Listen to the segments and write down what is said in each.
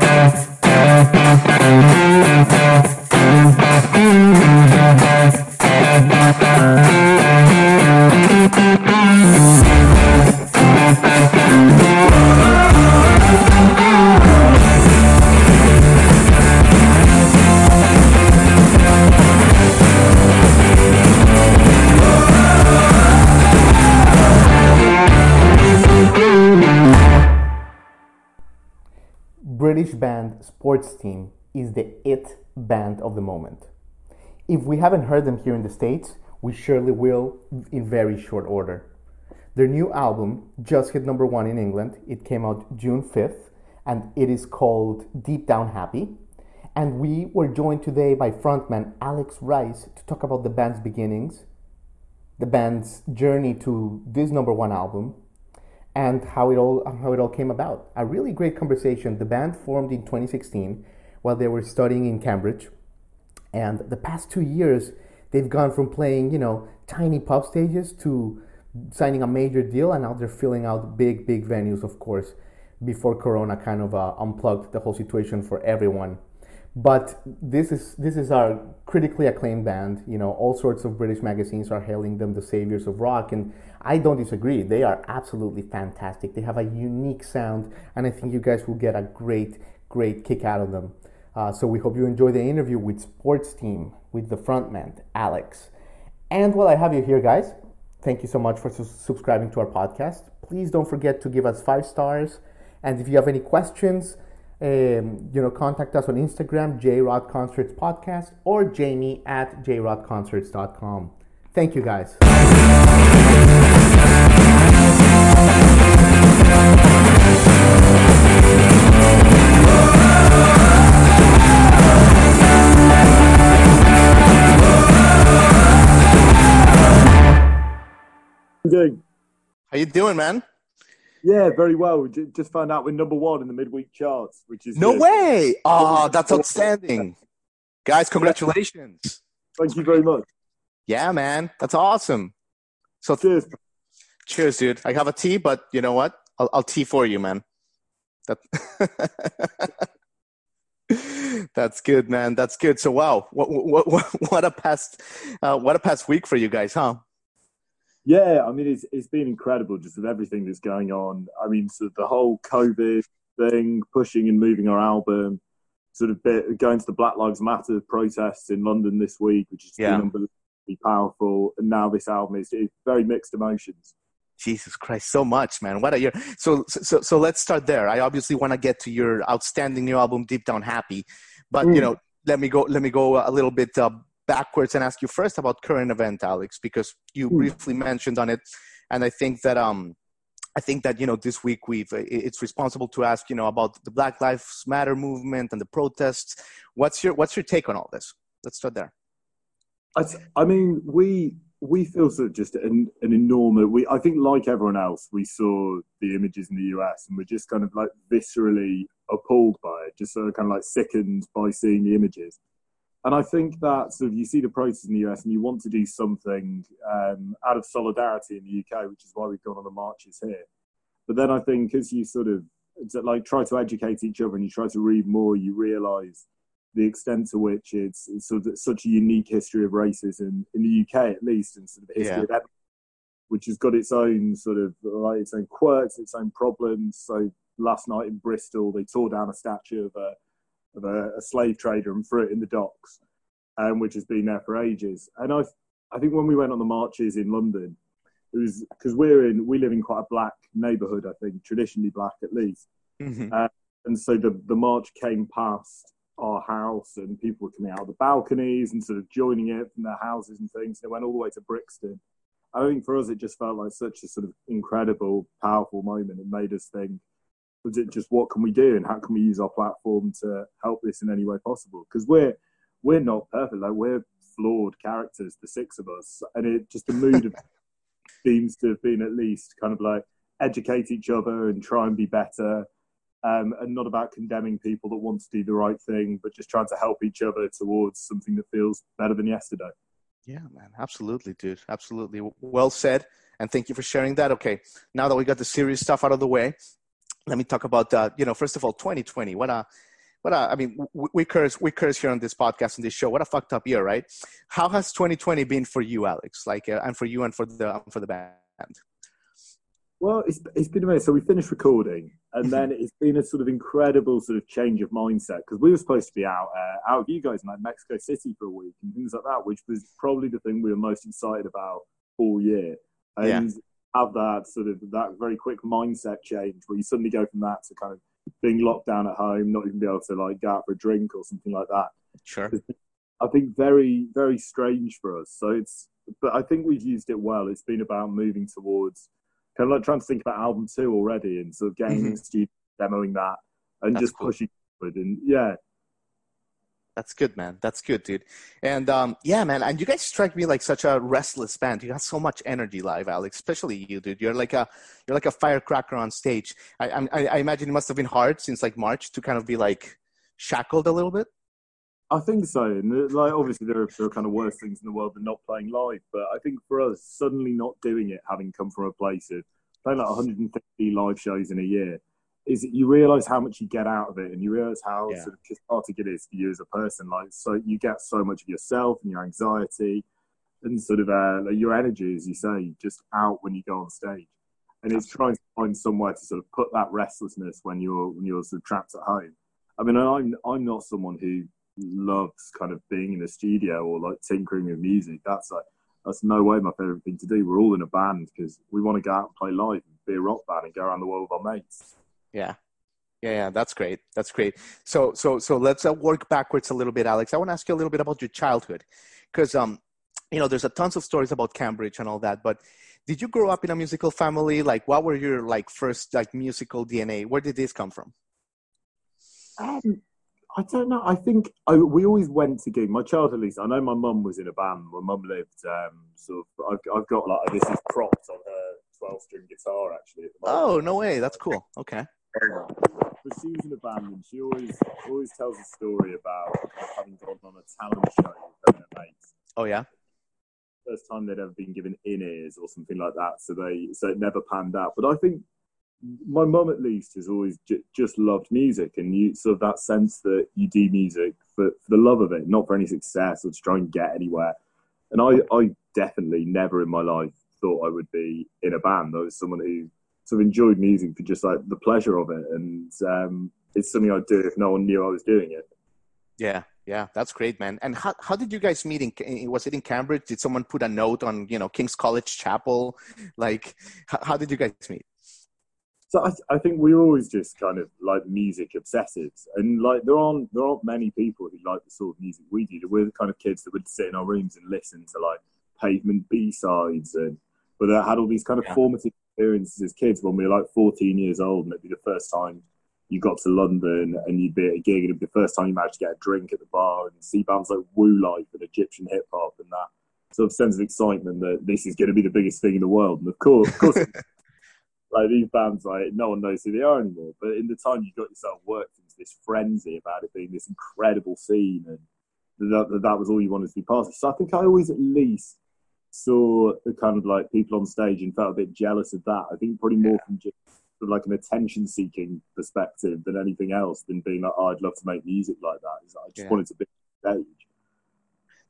British Sports Team is the it band of the moment. If we haven't heard them here in the States, we surely will in very short order. Their new album just hit number one in England. It came out June 5th and it is called Deep Down Happy. And we were joined today by frontman Alex Rice to talk about the band's beginnings, the band's journey to this number one album, and how it all how it all came about. A really great conversation. The band formed in 2016 while they were studying in Cambridge, and the past two years they've gone from playing you know tiny pub stages to signing a major deal, and now they're filling out big big venues, of course. Before Corona kind of uh, unplugged the whole situation for everyone. But this is this is our critically acclaimed band. You know, all sorts of British magazines are hailing them the saviors of rock, and I don't disagree. They are absolutely fantastic. They have a unique sound, and I think you guys will get a great, great kick out of them. Uh, so we hope you enjoy the interview with Sports Team with the frontman Alex. And while I have you here, guys, thank you so much for su- subscribing to our podcast. Please don't forget to give us five stars. And if you have any questions, um, you know, contact us on Instagram, JRod Concerts Podcast, or Jamie at jrodconcerts.com. Thank you, guys. How you doing, man? Yeah, very well. We just found out we're number one in the midweek charts, which is No good. way! Oh, that's outstanding, guys! Congratulations! Thank you very much. Yeah, man, that's awesome. So, Cheers. cheers, dude. I have a tea, but you know what? I'll, I'll tea for you, man. That. That's good, man. That's good. So, wow, what what what, what a past, uh, what a past week for you guys, huh? Yeah, I mean, it's it's been incredible just with everything that's going on. I mean, so the whole COVID thing, pushing and moving our album, sort of bit, going to the Black Lives Matter protests in London this week, which has Yeah. been unbelievably powerful. And now this album is it's very mixed emotions. Jesus Christ, so much, man. What a year. So, so, so let's start there. I obviously want to get to your outstanding new album, Deep Down Happy, but you Mm. know, let me go. Let me go a little bit uh, backwards and ask you first about current event, Alex, because you Mm. briefly mentioned on it, and I think that um, I think that you know this week we've uh, it's responsible to ask you know about the Black Lives Matter movement and the protests. What's your what's your take on all this? Let's start there. I, I mean, we we feel sort of just an, an enormous. We I think like everyone else, we saw the images in the US and we're just kind of like viscerally appalled by it, just sort of kind of like sickened by seeing the images. And I think that sort of you see the protests in the US and you want to do something um, out of solidarity in the UK, which is why we've gone on the marches here. But then I think as you sort of like try to educate each other and you try to read more, you realise the extent to which it's, it's sort of such a unique history of racism in the UK, at least, and sort of history Yeah. of Edinburgh, which has got its own sort of like its own quirks, its own problems. So last night in Bristol, they tore down a statue of a of a, a slave trader and threw it in the docks, um, which has been there for ages. And I I think when we went on the marches in London, it was because we're in we live in quite a black neighbourhood. I think traditionally black at least Mhm. and so the the march came past our house and people were coming out of the balconies and sort of joining it from their houses and things. They went all the way to Brixton. I think for us it just felt like such a sort of incredible, powerful moment. It made us think, was it just what can we do and how can we use our platform to help this in any way possible? Because we're we're not perfect, like we're flawed characters, the six of us, and it just the mood of seems to have been at least kind of like educate each other and try and be better um, and not about condemning people that want to do the right thing, but just trying to help each other towards something that feels better than yesterday. Yeah, man, absolutely, dude. Absolutely. Well said. And thank you for sharing that. Okay, now that we got the serious stuff out of the way, let me talk about uh, you know first of all 2020 what a what a, I mean we, we curse we curse here on this podcast on this show. What a fucked up year right? How has 2020 been for you alex? Like uh, and for you and for the for the band? Well it's, it's been amazing so we finished recording and then it's been a sort of incredible sort of change of mindset because we were supposed to be out uh, out of you guys in like mexico city for a week and things like that which was probably the thing we were most excited about all year. And yeah have that sort of that very quick mindset change where you suddenly go from that to kind of being locked down at home, not even be able to like go out for a drink or something like that. Sure. I think very, very strange for us. So it's, but I think we've used it well. It's been about moving towards kind of like trying to think about album two already and sort of getting mm-hmm. studio, demoing that and That's just cool. pushing forward. And yeah, that's good, man. That's good, dude. And um, yeah, man. And you guys strike me like such a restless band. You got so much energy live, Alex. Especially you, dude. You're like a you're like a firecracker on stage. I, I, I imagine it must have been hard since like March to kind of be like shackled a little bit. I think so. And uh, like obviously there are, there are kind of worse things in the world than not playing live. But I think for us, suddenly not doing it, having come from a place of playing like 150 live shows in a year is you realize how much you get out of it and you realize how yeah. sort of cathartic it is for you as a person. Like so you get so much of yourself and your anxiety and sort of uh, like your energy as you say just out when you go on stage. And it's trying to find somewhere to sort of put that restlessness when you're when you're sort of trapped at home. I mean i'm i'm not someone who loves kind of being in a studio or like tinkering with music. That's like that's no way my favorite thing to do. We're all in a band because we want to go out and play live and be a rock band and go around the world with our mates yeah. Yeah, yeah, that's great. That's great. So, so, so let's uh, work backwards a little bit, Alex. I want to ask you a little bit about your childhood, because um, you know, there's a tons of stories about Cambridge and all that. But did you grow up in a musical family? Like, what were your like first like musical DNA? Where did this come from? Um, I don't know. I think I, we always went to gigs. My child, at least, I know my mum was in a band. My mum lived um, sort of. I've, I've got like this is props on her twelve string guitar actually. Oh no way! That's cool. Okay. But she was in a band, and she always always tells a story about having gone on a talent show with her mates. Oh yeah. First time they'd ever been given in ears or something like that, so they so it never panned out. But I think my mum, at least, has always j- just loved music, and you sort of that sense that you do music for, for the love of it, not for any success or to try and get anywhere. And I, I definitely never in my life thought I would be in a band. I was someone who sort of enjoyed music for just like the pleasure of it, and um, it's something I'd do if no one knew I was doing it. Yeah, yeah, that's great, man. And how how did you guys meet? In was it in Cambridge? Did someone put a note on you know King's College Chapel? Like, how, how did you guys meet? So I, I, think we are always just kind of like music obsessives, and like there aren't there aren't many people who like the sort of music we do. We're the kind of kids that would sit in our rooms and listen to like pavement B sides and but that had all these kind of yeah. formative experiences as kids when we were like 14 years old, and it'd be the first time you got to London and you'd be at a gig, and it'd be the first time you managed to get a drink at the bar and see bands like Wu Lyf and Egyptian hip hop and that sort of sense of excitement that this is going to be the biggest thing in the world. And of course, of course, like these bands, like no one knows who they are anymore. But in the time you got yourself worked into this frenzy about it being this incredible scene, and that, that was all you wanted to be part of. So I think I always at least saw the kind of like people on stage and felt a bit jealous of that. I think probably more yeah. from just sort of like an attention seeking perspective than anything else than being like, oh, I'd love to make music like that. I just yeah. wanted to be on stage.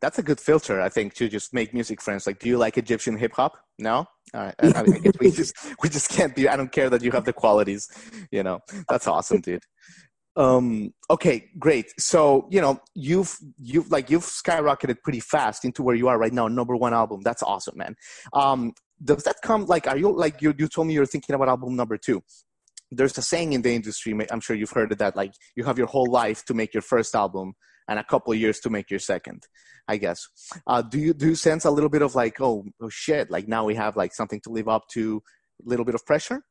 That's a good filter, I think, to just make music friends. Like, do you like Egyptian hip hop? No, I, I mean, we just we just can't be. I don't care that you have the qualities. You know, that's awesome, dude um okay great. So you know you've you've like you've skyrocketed pretty fast into where you are right now number one album. That's awesome man. Um does that come like are you like you, you told me you're thinking about album number two. There's a saying in the industry i'm sure you've heard of that like you have your whole life to make your first album and a couple years to make your second i guess. Uh, do you do you sense a little bit of like oh, oh shit like now we have like something to live up to a little bit of pressure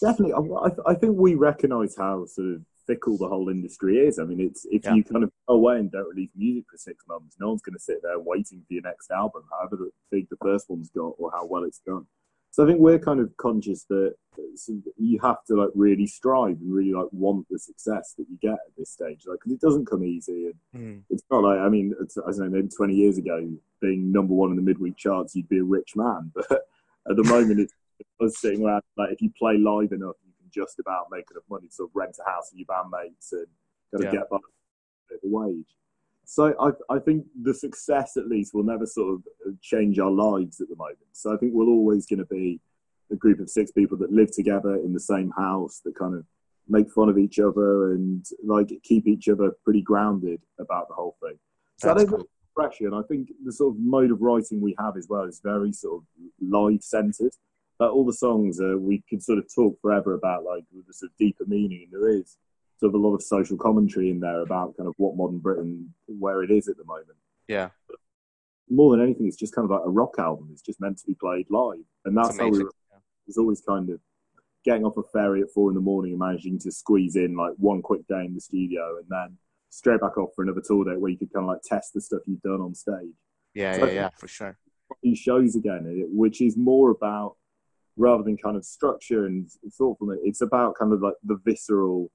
Definitely, I, I think we recognise how sort of fickle the whole industry is. I mean, it's if yeah. you kind of go away and don't release music for six months, no one's going to sit there waiting for your next album, however big the first one's got or how well it's done. So I think we're kind of conscious that you have to like really strive and really like want the success that you get at this stage, like because it doesn't come easy. And mm. It's not like I mean, it's, I don't know, maybe twenty years ago, being number one in the midweek charts, you'd be a rich man. But at the moment, it's us sitting around like if you play live enough, you can just about make enough money to sort of rent a house with your bandmates and kind of Yeah. get by the wage. So I, I think the success, at least, will never sort of uh, change our lives at the moment. So I think we're always going to be a group of six people that live together in the same house that kind of make fun of each other and like keep each other pretty grounded about the whole thing. So I That's don't cool. pressure, and I think the sort of mode of writing we have as well is very sort of live centered. Like all the songs, uh, we could sort of talk forever about like the sort of deeper meaning, and there is sort of a lot of social commentary in there about kind of what modern Britain, where it is at the moment. Yeah, More than anything, it's just kind of like a rock album. It's just meant to be played live, and that's how we were was always kind of getting off a ferry at four in the morning and managing to squeeze in like one quick day in the studio and then straight back off for another tour day where you could kind of like test the stuff you've done on stage. Yeah, So- yeah, yeah, for sure. These shows again, which is more about rather than kind of structure and thoughtfulness, it's about kind of like the visceral,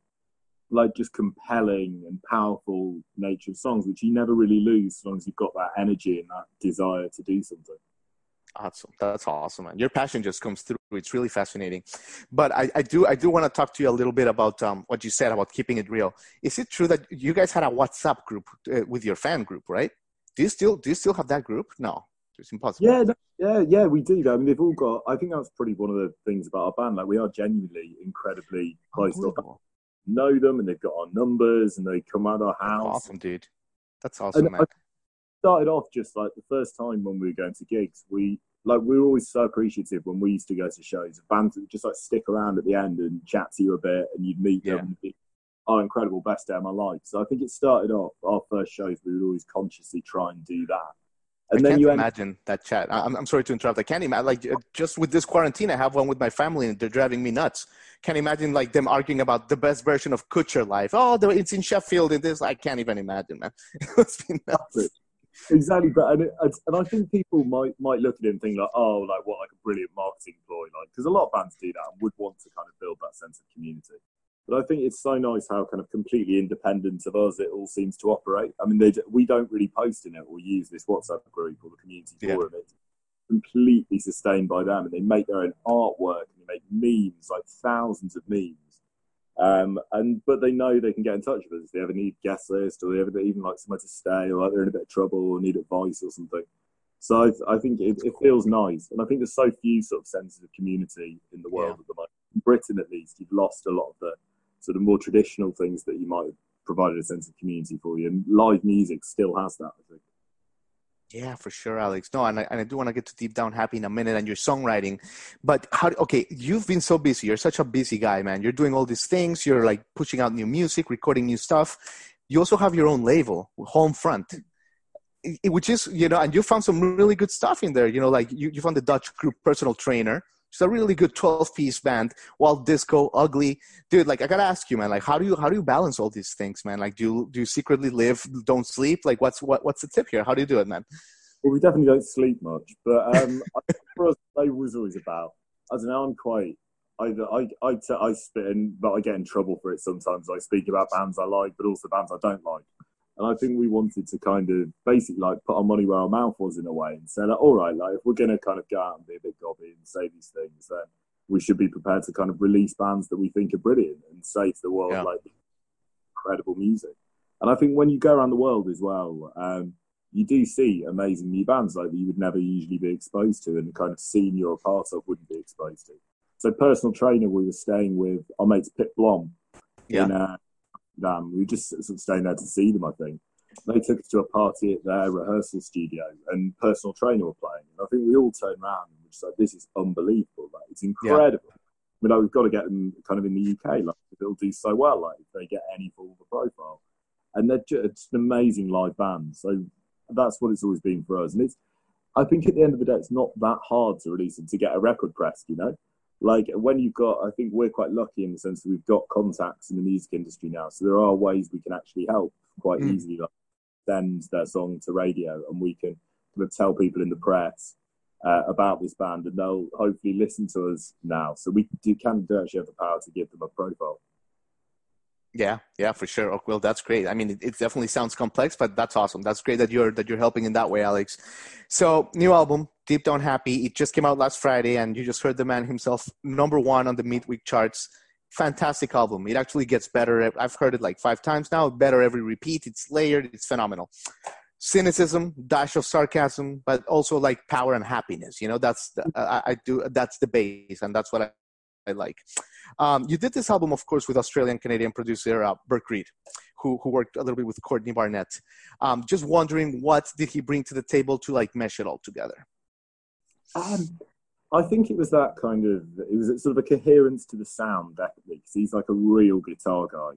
like just compelling and powerful nature of songs, which you never really lose as long as you've got that energy and that desire to do something. Awesome. That's awesome, man. Your passion just comes through. It's really fascinating. But I, I do I do want to talk to you a little bit about um, what you said about keeping it real. Is it true that you guys had a WhatsApp group uh, with your fan group, right? Do you still do you still have that group? No, it's impossible. Yeah, no, yeah, yeah, we do. I mean, they've all got. I think that's probably one of the things about our band. Like, we are genuinely incredibly oh, close. to Unbelievable. know them, and they've got our numbers, and they come out our house. Awesome, dude. That's awesome, And man. I started off just like the first time when we were going to gigs. We like we were always so appreciative when we used to go to shows. Bands would just like stick around at the end and chat to you a bit, and you'd meet Yeah. them. And be, oh, incredible, best day of my life. So I think it started off our first shows. We would always consciously try and do that. And I then can't you end imagine that chat. I'm, I'm sorry to interrupt. I can't imagine. Like uh, just with this quarantine, I have one with my family, and they're driving me nuts. Can't imagine like them arguing about the best version of Kutcher Life. Oh, it's in Sheffield, and this. I can't even imagine, man. It must be nuts. Exactly, but and, it, and I think people might might look at it and think like, oh, like what, like a brilliant marketing ploy, like because a lot of bands do that and would want to kind of build that sense of community. But I think it's so nice how kind of completely independent of us it all seems to operate. I mean, they, we don't really post in it or use this WhatsApp group or the community Yeah. forum. It's completely sustained by them, and they make their own artwork and they make memes, like thousands of memes. Um, and but they know they can get in touch with us if they ever need guest list or they ever even like somewhere to stay or like they're in a bit of trouble or need advice or something. So I, I think it, it feels nice, and I think there's so few sort of senses of community in the world Yeah. at the moment. In Britain, at least, you've lost a lot of the sort of more traditional things that you might have provided a sense of community for you, and live music still has that. I think. Yeah, for sure, Alex. No, and I, and I do want to get to deep down happy in a minute and your songwriting. But how, okay, you've been so busy. You're such a busy guy, man. You're doing all these things. You're like pushing out new music, recording new stuff. You also have your own label, Holm Front, which is, you know, and you found some really good stuff in there. You know, like you, you found the Dutch group Personal Trainer. It's a really good 12 piece band, Walt Disco, Ugly. Dude, like I gotta ask you, man, like how do you how do you balance all these things, man? Like do you do you secretly live, don't sleep? Like what's what what's the tip here? How do you do it, man? Well, we definitely don't sleep much, but um, for us, they was always about. I don't know. I'm quite. I I I, I spit in, but I get in trouble for it sometimes. I speak about bands I like, but also bands I don't like. And I think we wanted to kind of basically like put our money where our mouth was in a way and say, like, all right, like if we're going to kind of go out and be a bit gobby and say these things, then we should be prepared to kind of release bands that we think are brilliant and say to the world, Yeah. like, incredible music. And I think when you go around the world as well, um, you do see amazing new bands like that you would never usually be exposed to and the kind of scene you're a part of wouldn't be exposed to. So personal trainer, we were staying with our mates Pip Blom Yeah. in uh, Amsterdam. We were just sort of staying there to see them, I think. They took us to a party at their rehearsal studio and personal trainer were playing. And I think we all turned around and were just like, this is unbelievable. Like, it's incredible. I mean, like, we've got to get them kind of in the UK. Like, they'll do so well, like, if they get any form of a profile. And they're just an amazing live band. So that's what it's always been for us. And it's, I think at the end of the day, it's not that hard to release and to get a record pressed, you know? Like when you've got, I think we're quite lucky in the sense that we've got contacts in the music industry now. So there are ways we can actually help quite Mm. easily, like send their song to radio and we can kind of tell people in the press uh, about this band and they'll hopefully listen to us now. So we do, can do actually have the power to give them a profile. Yeah, yeah, for sure. Oh, well, that's great. I mean, it, it definitely sounds complex, but that's awesome. That's great that you're that you're helping in that way, Alex. So, new album, Deep Down Happy. It just came out last Friday, and you just heard the man himself, number one on the midweek charts. fantastic album. It actually gets better. I've heard it like five times now. Better every repeat. It's layered. It's phenomenal. Cynicism, dash of sarcasm, but also like power and happiness. You know, that's the, I, I do. That's the base, and that's what I, I like. Um, you did this album, of course, with Australian Canadian producer uh, Burke Reid, who who worked a little bit with Courtney Barnett. Um, just wondering, what did he bring to the table to like mesh it all together? Um, I think it was that kind of it was sort of a coherence to the sound definitely because he's like a real guitar guy,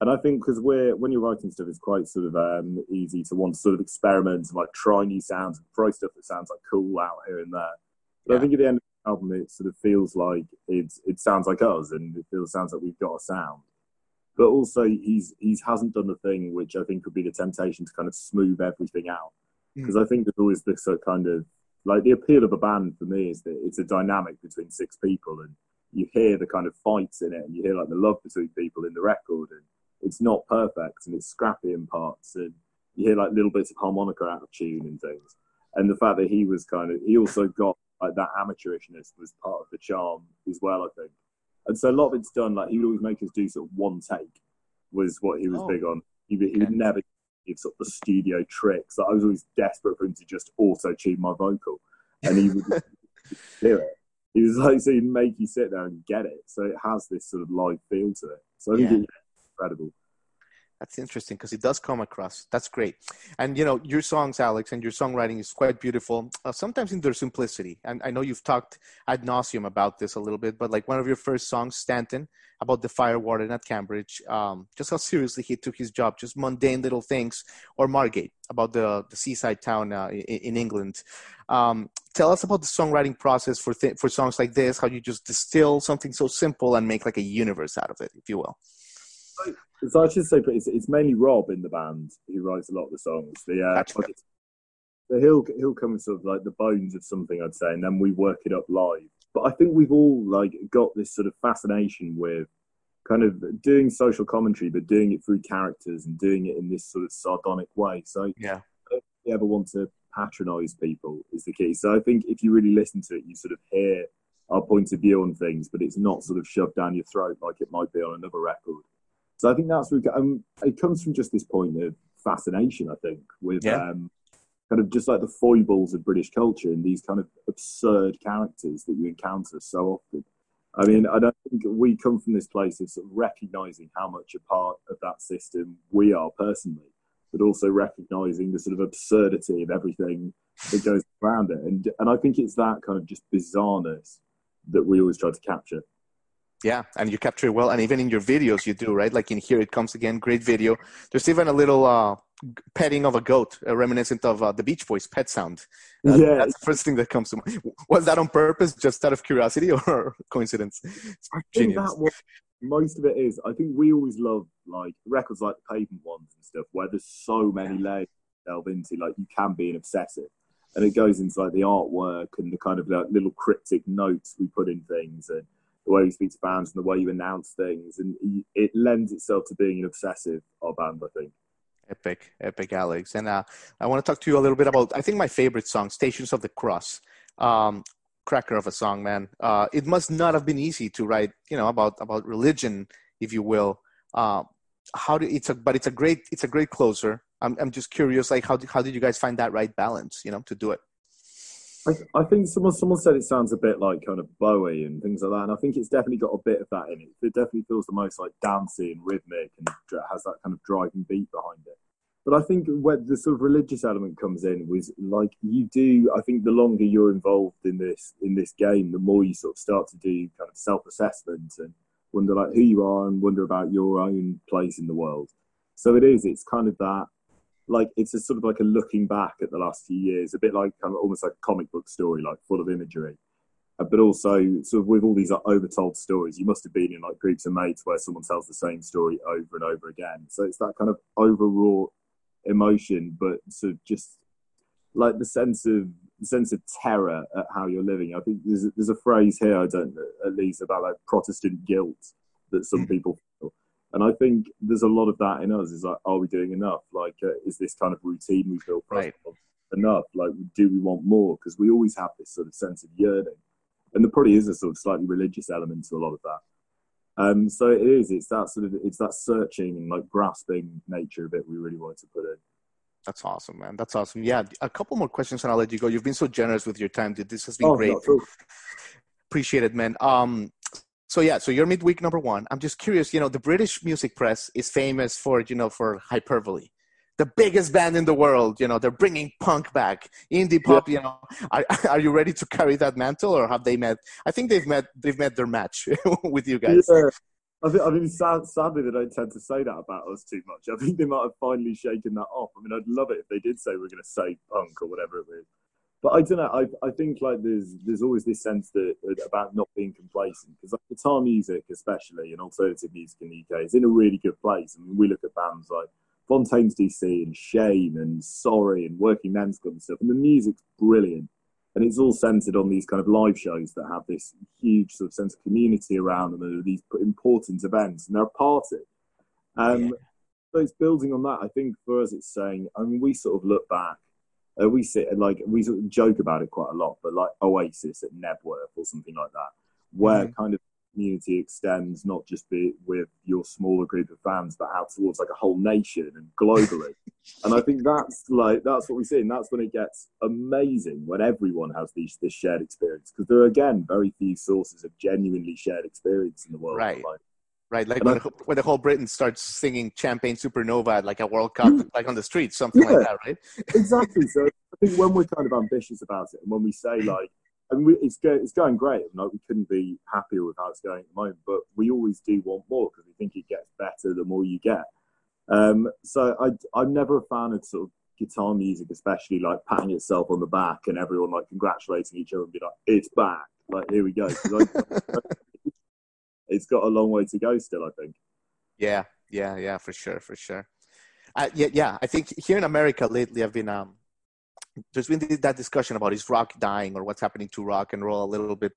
and I think because we're when you're writing stuff, it's quite sort of um, easy to want to sort of experiment and like try new sounds and throw stuff that sounds like cool out here and there. But yeah. I think at the end of the album, it sort of feels like it's it sounds like us and it feels sounds like we've got a sound. But also, he's he's hasn't done the thing which I think would be the temptation to kind of smooth everything out because mm. I think there's always this sort of kind of like the appeal of a band for me is that it's a dynamic between six people and you hear the kind of fights in it and you hear like the love between people in the record and it's not perfect and it's scrappy in parts and you hear like little bits of harmonica out of tune and things. And the fact that he was kind of he also got like that amateurishness was part of the charm as well i think. And so a lot of it's done like he would always make us do sort of one take was what he was oh. big on. He, he would never sort of the studio tricks. I was always desperate for him to just auto tune my vocal, and he would do it. He was like, so he'd make you sit there and get it. So it has this sort of live feel to it. So I think yeah. it's incredible. That's interesting because it does come across. That's great. And you know, your songs, Alex, and your songwriting is quite beautiful. Uh, sometimes in their simplicity. And I know you've talked ad nauseum about this a little bit, but like one of your first songs, Stanton, about the fire warden at Cambridge, um, just how seriously he took his job, just mundane little things, or Margate, about the, the seaside town uh, in, in, England. Um, tell us about the songwriting process for th- for songs like this. How you just distill something so simple and make like a universe out of it, if you will. So I should say, it's, it's mainly Rob in the band who writes a lot of the songs. The, uh, gotcha. so he'll he'll come with sort of like the bones of something, I'd say, and then we work it up live. But I think we've all like got this sort of fascination with kind of doing social commentary, but doing it through characters and doing it in this sort of sardonic way. So yeah, if you ever want to patronize people is the key. So I think if you really listen to it, you sort of hear our point of view on things, but it's not sort of shoved down your throat like it might be on another record. So I think that's where um, it comes from just this point of fascination, I think, with yeah. um, kind of just like the foibles of British culture and these kind of absurd characters that you encounter so often. I mean, I don't think we come from this place of sort of recognizing how much a part of that system we are personally, but also recognizing the sort of absurdity of everything that goes around it. And, and I think it's that kind of just bizarreness that we always try to capture. Yeah, and you capture it well, and even in your videos you do, right? Like in here it comes again, great video. There's even a little uh, petting of a goat, uh, reminiscent of uh, the Beach Boys' pet sound. Uh, yeah, that's the first thing that comes to mind. Was that on purpose, just out of curiosity, or coincidence? It's genius. most of it is. I think we always love like records like the Pavement ones and stuff, where there's so many layers to delve into. Like you can be an obsessive, and it goes into like the artwork and the kind of like, little cryptic notes we put in things and the way you speak to bands and the way you announce things, and it lends itself to being an obsessive band. I think. Epic, epic, Alex. And uh, I want to talk to you a little bit about. I think my favorite song, "Stations of the Cross." Um, cracker of a song, man. Uh, it must not have been easy to write, you know, about about religion, if you will. Uh, how do it's a but it's a great it's a great closer. I'm I'm just curious, like how how did you guys find that right balance, you know, to do it? I, I, think someone someone said it sounds a bit like kind of Bowie and things like that, and I think it's definitely got a bit of that in it. It definitely feels the most like dancey and rhythmic, and has that kind of driving beat behind it. But I think where the sort of religious element comes in was like you do. I think the longer you're involved in this in this game, the more you sort of start to do kind of self assessment and wonder like who you are and wonder about your own place in the world. So it is. It's kind of that like it's a sort of like a looking back at the last few years, a bit like kind of almost like a comic book story, like full of imagery. Uh, but also sort of with all these like, overtold stories, you must have been in like groups of mates where someone tells the same story over and over again. So it's that kind of overwrought emotion, but sort of just like the sense of the sense of terror at how you're living. I think there's a, there's a phrase here I don't at least about like Protestant guilt that some mm. people feel. And I think there's a lot of that in us. Is like, are we doing enough? Like, uh, is this kind of routine we feel right. enough? Like, do we want more? Because we always have this sort of sense of yearning, and there probably is a sort of slightly religious element to a lot of that. Um, so it is. It's that sort of. It's that searching and like grasping nature of it. We really wanted to put in. That's awesome, man. That's awesome. Yeah, a couple more questions and I'll let you go. You've been so generous with your time, dude. This has been Oh, great. no, cool. Appreciate it, man. Um, so yeah, so you're midweek number one. I'm just curious. You know, the British music press is famous for you know for hyperbole. The biggest band in the world. You know, they're bringing punk back, indie pop. You know, are, are you ready to carry that mantle, or have they met? I think they've met. They've met their match with you guys. Yeah. I think, I mean, sad, sadly, they don't tend to say that about us too much. I think they might have finally shaken that off. I mean, I'd love it if they did say we're going to save punk or whatever it is. But I don't know. I, I think like there's there's always this sense that about not being complacent because like guitar music, especially and alternative music in the UK, is in a really good place. I mean, we look at bands like Fontaines D.C. and Shame and Sorry and Working Men's Club and stuff, and the music's brilliant. And it's all centered on these kind of live shows that have this huge sort of sense of community around them and these important events, and they're a party. Um, Yeah. So it's building on that. I think for us, it's saying. I mean, we sort of look back. Uh, we sit and like we sort of joke about it quite a lot, but like Oasis at Knebworth or something like that, where Mhm. kind of community extends not just be with your smaller group of fans, but out towards like a whole nation and globally. and I think that's like that's what we see, and that's when it gets amazing when everyone has these this shared experience because there are again very few sources of genuinely shared experience in the world. Right. Like, Right, like when, I- the- when the whole Britain starts singing "Champagne Supernova" at like a World Cup, like on the streets, something like that, right? exactly. So I think when we're kind of ambitious about it, and when we say like, and we, it's go, it's going great. Like we couldn't be happier with how it's going at the moment, but we always do want more because we think it gets better the more you get. Um, so I, I'm never a fan of sort of guitar music, especially like patting itself on the back and everyone like congratulating each other and be like, "It's back!" Like here we go. it's got a long way to go still. I think. Yeah, yeah, yeah, for sure, for sure. Uh, yeah, yeah. I think here in America lately, I've been um, there's been that discussion about is rock dying or what's happening to rock and roll a little bit,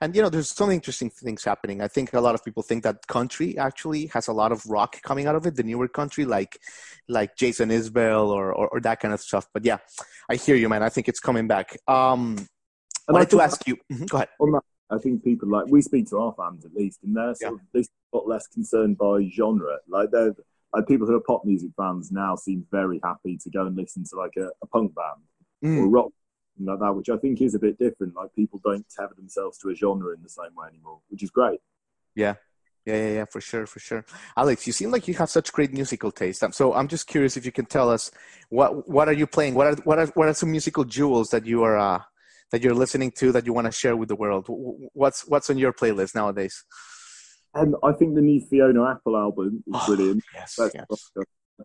and you know, there's some interesting things happening. I think a lot of people think that country actually has a lot of rock coming out of it, the newer country, like like Jason Isbell or or, or that kind of stuff. But yeah, I hear you, man. I think it's coming back. Um, I And I wanted to ask you. Mhm, Go ahead. I think people like we speak to our fans at least, and they're sort of, they got less concerned by genre. Like they're like people who are pop music fans now seem very happy to go and listen to like a, a punk band Mm. or rock like that, which I think is a bit different. Like people don't tether themselves to a genre in the same way anymore, which is great. Yeah, yeah, yeah, yeah, for sure, for sure. Alex, you seem like you have such great musical taste. So I'm just curious if you can tell us what what are you playing? What are what are what are some musical jewels that you are uh, that you're listening to that you want to share with the world? Wh- wh- What's what's on your playlist nowadays? And I think the new Fiona Apple album is Oh, brilliant. Yes, That's- yes,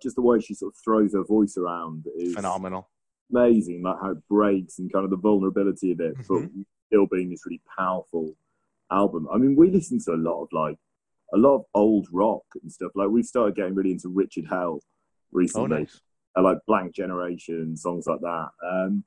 Just the way she sort of throws her voice around is phenomenal. amazing, like how it breaks and kind of the vulnerability of it, but Mm-hmm. still being this really powerful album. I mean, we listen to a lot of like a lot of old rock and stuff. Like we've started getting really into Richard Hell Oh, recently, nice. uh, like Blank Generation songs like that. Um,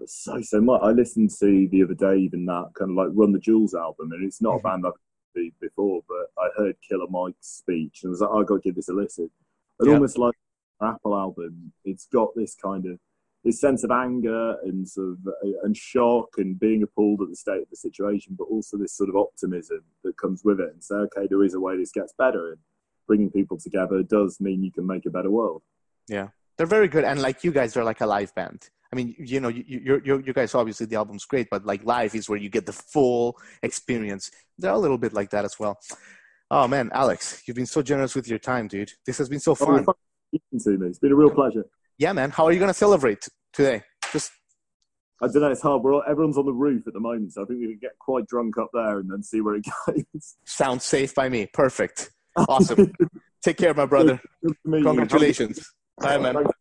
but so so much. I listened to the other day even that kind of like Run the Jewels album, and it's not a band I've heard before, but I heard Killer Mike's speech and I was like, oh, I got to give this a listen. And Yeah. almost like our Apple album, it's got this kind of this sense of anger and sort of uh, and shock and being appalled at the state of the situation, but also this sort of optimism that comes with it and say, okay, there is a way this gets better, and bringing people together does mean you can make a better world. They're very good, and like you guys they're like a live band. I mean, you know, you you you you guys obviously the album's great, but like live is where you get the full experience. They're a little bit like that as well. Oh man, Alex, you've been so generous with your time, dude. This has been so Oh, fun. thank you for speaking to me. It's been a real pleasure. Yeah, man. How are you gonna celebrate today? Just I don't know. It's hard. We're all, everyone's on the roof at the moment, so I think we can get quite drunk up there and then see where it goes. sounds safe by me. Perfect. Awesome. Take care, my brother. Good to meet you. Congratulations. 朋友们